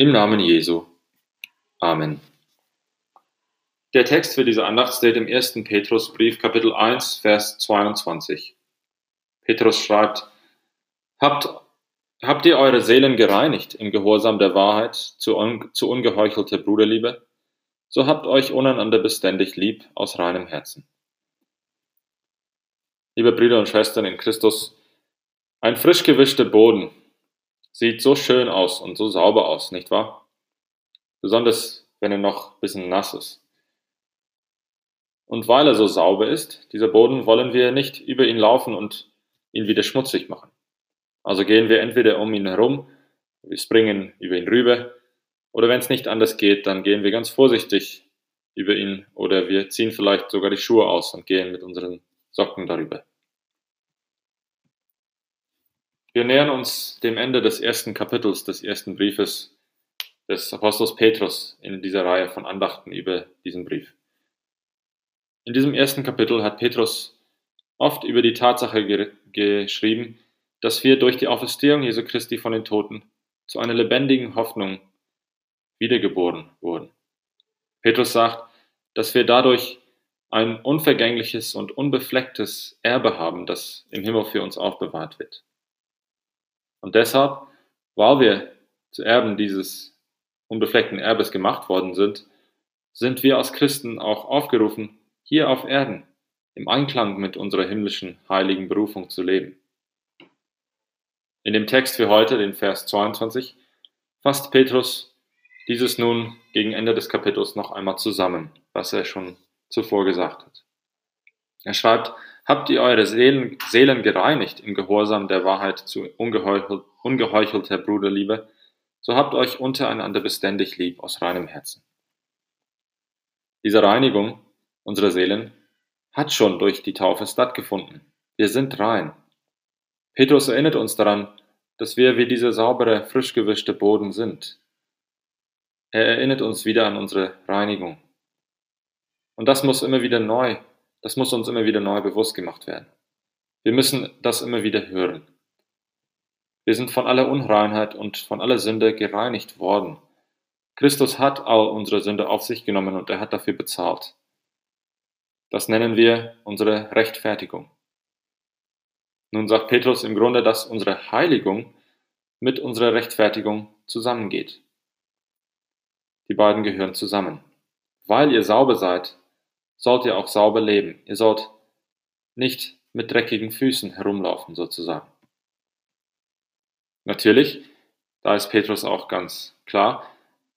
Im Namen Jesu. Amen. Der Text für diese Andacht steht im 1. Petrusbrief, Kapitel 1, Vers 22. Petrus schreibt, habt, habt ihr eure Seelen gereinigt im Gehorsam der Wahrheit zu, un, zu ungeheuchelter Bruderliebe? So habt euch untereinander beständig lieb aus reinem Herzen. Liebe Brüder und Schwestern in Christus, ein frisch gewischter Boden Sieht so schön aus und so sauber aus, nicht wahr? Besonders wenn er noch ein bisschen nass ist. Und weil er so sauber ist, dieser Boden, wollen wir nicht über ihn laufen und ihn wieder schmutzig machen. Also gehen wir entweder um ihn herum, wir springen über ihn rüber, oder wenn es nicht anders geht, dann gehen wir ganz vorsichtig über ihn oder wir ziehen vielleicht sogar die Schuhe aus und gehen mit unseren Socken darüber. Wir nähern uns dem Ende des ersten Kapitels des ersten Briefes des Apostels Petrus in dieser Reihe von Andachten über diesen Brief. In diesem ersten Kapitel hat Petrus oft über die Tatsache ge geschrieben, dass wir durch die Auferstehung Jesu Christi von den Toten zu einer lebendigen Hoffnung wiedergeboren wurden. Petrus sagt, dass wir dadurch ein unvergängliches und unbeflecktes Erbe haben, das im Himmel für uns aufbewahrt wird. Und deshalb, weil wir zu Erben dieses unbefleckten Erbes gemacht worden sind, sind wir als Christen auch aufgerufen, hier auf Erden im Einklang mit unserer himmlischen heiligen Berufung zu leben. In dem Text für heute, den Vers 22, fasst Petrus dieses nun gegen Ende des Kapitels noch einmal zusammen, was er schon zuvor gesagt hat. Er schreibt, Habt ihr eure Seelen, Seelen gereinigt im Gehorsam der Wahrheit zu ungeheuchel, ungeheuchelter Bruderliebe, so habt euch untereinander beständig lieb aus reinem Herzen. Diese Reinigung unserer Seelen hat schon durch die Taufe stattgefunden. Wir sind rein. Petrus erinnert uns daran, dass wir wie dieser saubere, frisch gewischte Boden sind. Er erinnert uns wieder an unsere Reinigung. Und das muss immer wieder neu das muss uns immer wieder neu bewusst gemacht werden. Wir müssen das immer wieder hören. Wir sind von aller Unreinheit und von aller Sünde gereinigt worden. Christus hat all unsere Sünde auf sich genommen und er hat dafür bezahlt. Das nennen wir unsere Rechtfertigung. Nun sagt Petrus im Grunde, dass unsere Heiligung mit unserer Rechtfertigung zusammengeht. Die beiden gehören zusammen. Weil ihr sauber seid, sollt ihr auch sauber leben. Ihr sollt nicht mit dreckigen Füßen herumlaufen, sozusagen. Natürlich, da ist Petrus auch ganz klar,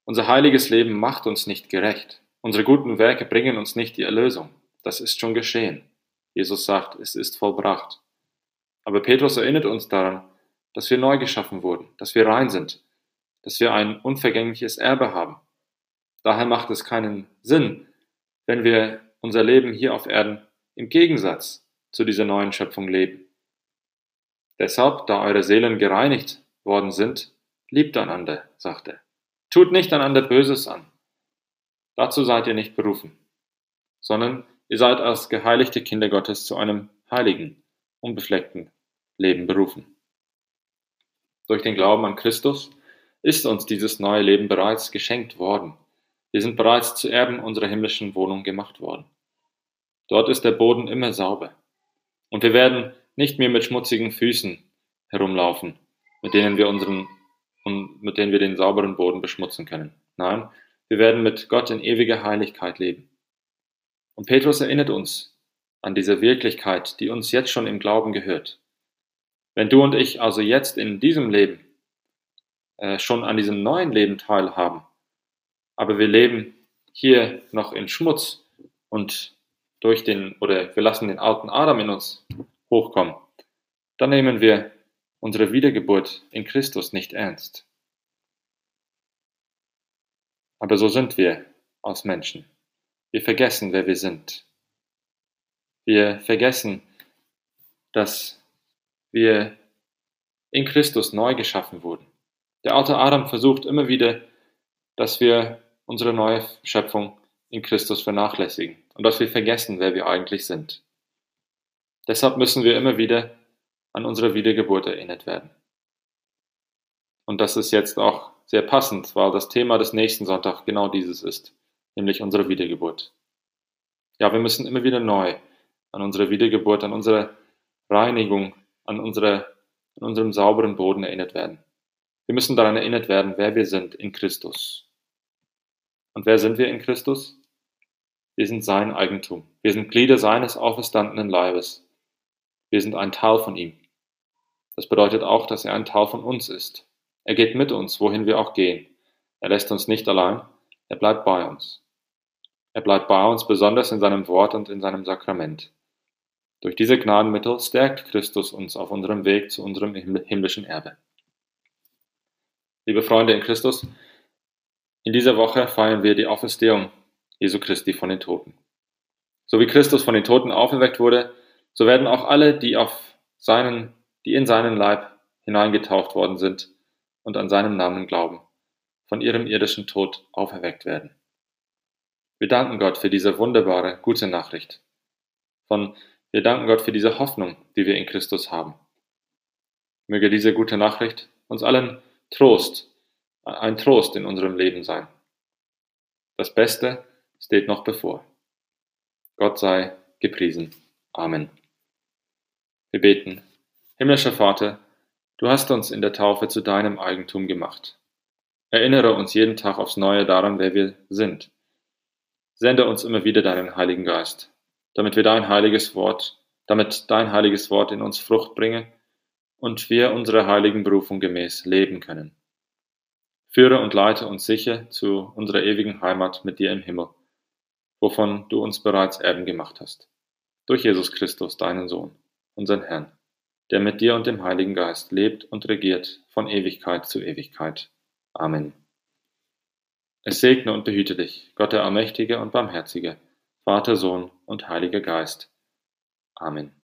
unser heiliges Leben macht uns nicht gerecht. Unsere guten Werke bringen uns nicht die Erlösung. Das ist schon geschehen. Jesus sagt, es ist vollbracht. Aber Petrus erinnert uns daran, dass wir neu geschaffen wurden, dass wir rein sind, dass wir ein unvergängliches Erbe haben. Daher macht es keinen Sinn, wenn wir unser Leben hier auf Erden im Gegensatz zu dieser neuen Schöpfung leben. Deshalb, da eure Seelen gereinigt worden sind, liebt einander, sagt er. Tut nicht einander Böses an. Dazu seid ihr nicht berufen, sondern ihr seid als geheiligte Kinder Gottes zu einem heiligen, unbefleckten Leben berufen. Durch den Glauben an Christus ist uns dieses neue Leben bereits geschenkt worden. Wir sind bereits zu Erben unserer himmlischen Wohnung gemacht worden. Dort ist der Boden immer sauber. Und wir werden nicht mehr mit schmutzigen Füßen herumlaufen, mit denen wir unseren und mit denen wir den sauberen Boden beschmutzen können. Nein, wir werden mit Gott in ewiger Heiligkeit leben. Und Petrus erinnert uns an diese Wirklichkeit, die uns jetzt schon im Glauben gehört. Wenn du und ich also jetzt in diesem Leben äh, schon an diesem neuen Leben teilhaben, aber wir leben hier noch in Schmutz und durch den, oder wir lassen den alten Adam in uns hochkommen, dann nehmen wir unsere Wiedergeburt in Christus nicht ernst. Aber so sind wir als Menschen. Wir vergessen, wer wir sind. Wir vergessen, dass wir in Christus neu geschaffen wurden. Der alte Adam versucht immer wieder, dass wir unsere neue Schöpfung in Christus vernachlässigen und dass wir vergessen, wer wir eigentlich sind. Deshalb müssen wir immer wieder an unsere Wiedergeburt erinnert werden. Und das ist jetzt auch sehr passend, weil das Thema des nächsten Sonntags genau dieses ist, nämlich unsere Wiedergeburt. Ja, wir müssen immer wieder neu an unsere Wiedergeburt, an unsere Reinigung, an, unsere, an unserem sauberen Boden erinnert werden. Wir müssen daran erinnert werden, wer wir sind in Christus. Und wer sind wir in Christus? Wir sind sein Eigentum. Wir sind Glieder seines auferstandenen Leibes. Wir sind ein Teil von ihm. Das bedeutet auch, dass er ein Teil von uns ist. Er geht mit uns, wohin wir auch gehen. Er lässt uns nicht allein, er bleibt bei uns. Er bleibt bei uns besonders in seinem Wort und in seinem Sakrament. Durch diese Gnadenmittel stärkt Christus uns auf unserem Weg zu unserem himmlischen Erbe. Liebe Freunde in Christus, in dieser Woche feiern wir die Auferstehung Jesu Christi von den Toten. So wie Christus von den Toten auferweckt wurde, so werden auch alle, die auf seinen, die in seinen Leib hineingetaucht worden sind und an seinem Namen glauben, von ihrem irdischen Tod auferweckt werden. Wir danken Gott für diese wunderbare, gute Nachricht. Von, wir danken Gott für diese Hoffnung, die wir in Christus haben. Möge diese gute Nachricht uns allen Trost, ein Trost in unserem Leben sein. Das Beste steht noch bevor. Gott sei gepriesen. Amen. Wir beten. Himmlischer Vater, du hast uns in der Taufe zu deinem Eigentum gemacht. Erinnere uns jeden Tag aufs Neue daran, wer wir sind. Sende uns immer wieder deinen Heiligen Geist, damit wir dein heiliges Wort, damit dein heiliges Wort in uns Frucht bringe und wir unserer heiligen Berufung gemäß leben können. Führe und leite uns sicher zu unserer ewigen Heimat mit dir im Himmel, wovon du uns bereits Erben gemacht hast. Durch Jesus Christus, deinen Sohn, unseren Herrn, der mit dir und dem Heiligen Geist lebt und regiert von Ewigkeit zu Ewigkeit. Amen. Es segne und behüte dich, Gott der Allmächtige und Barmherzige, Vater, Sohn und Heiliger Geist. Amen.